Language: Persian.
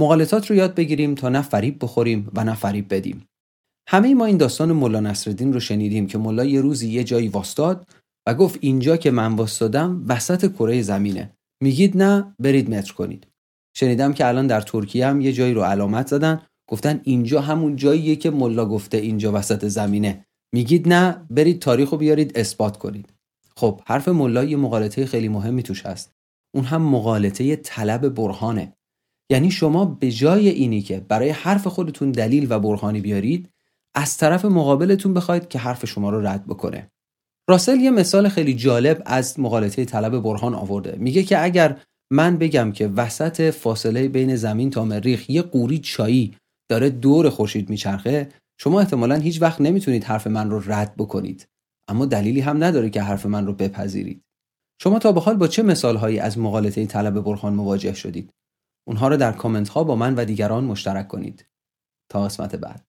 مغالطات رو یاد بگیریم تا نه فریب بخوریم و نه فریب بدیم. همه ما این داستان ملا نصرالدین رو شنیدیم که ملا یه روزی یه جایی واستاد و گفت اینجا که من واستادم وسط کره زمینه. میگید نه برید متر کنید. شنیدم که الان در ترکیه هم یه جایی رو علامت زدن. گفتن اینجا همون جاییه که ملا گفته اینجا وسط زمینه. میگید نه برید تاریخ رو بیارید اثبات کنید. خب حرف ملا یه مقالطه خیلی مهمی توش هست. اون هم مقالطه طلب برهانه. یعنی شما به جای اینی که برای حرف خودتون دلیل و برهانی بیارید از طرف مقابلتون بخواید که حرف شما رو رد بکنه. راسل یه مثال خیلی جالب از مقالطه طلب برهان آورده. میگه که اگر من بگم که وسط فاصله بین زمین تا مریخ یه قوری چایی داره دور خورشید میچرخه شما احتمالا هیچ وقت نمی‌تونید حرف من رو رد بکنید. اما دلیلی هم نداره که حرف من رو بپذیرید. شما تا به حال با چه مثالهایی از مقالطه طلب برهان مواجه شدید؟ اونها رو در کامنت ها با من و دیگران مشترک کنید. تا قسمت بعد.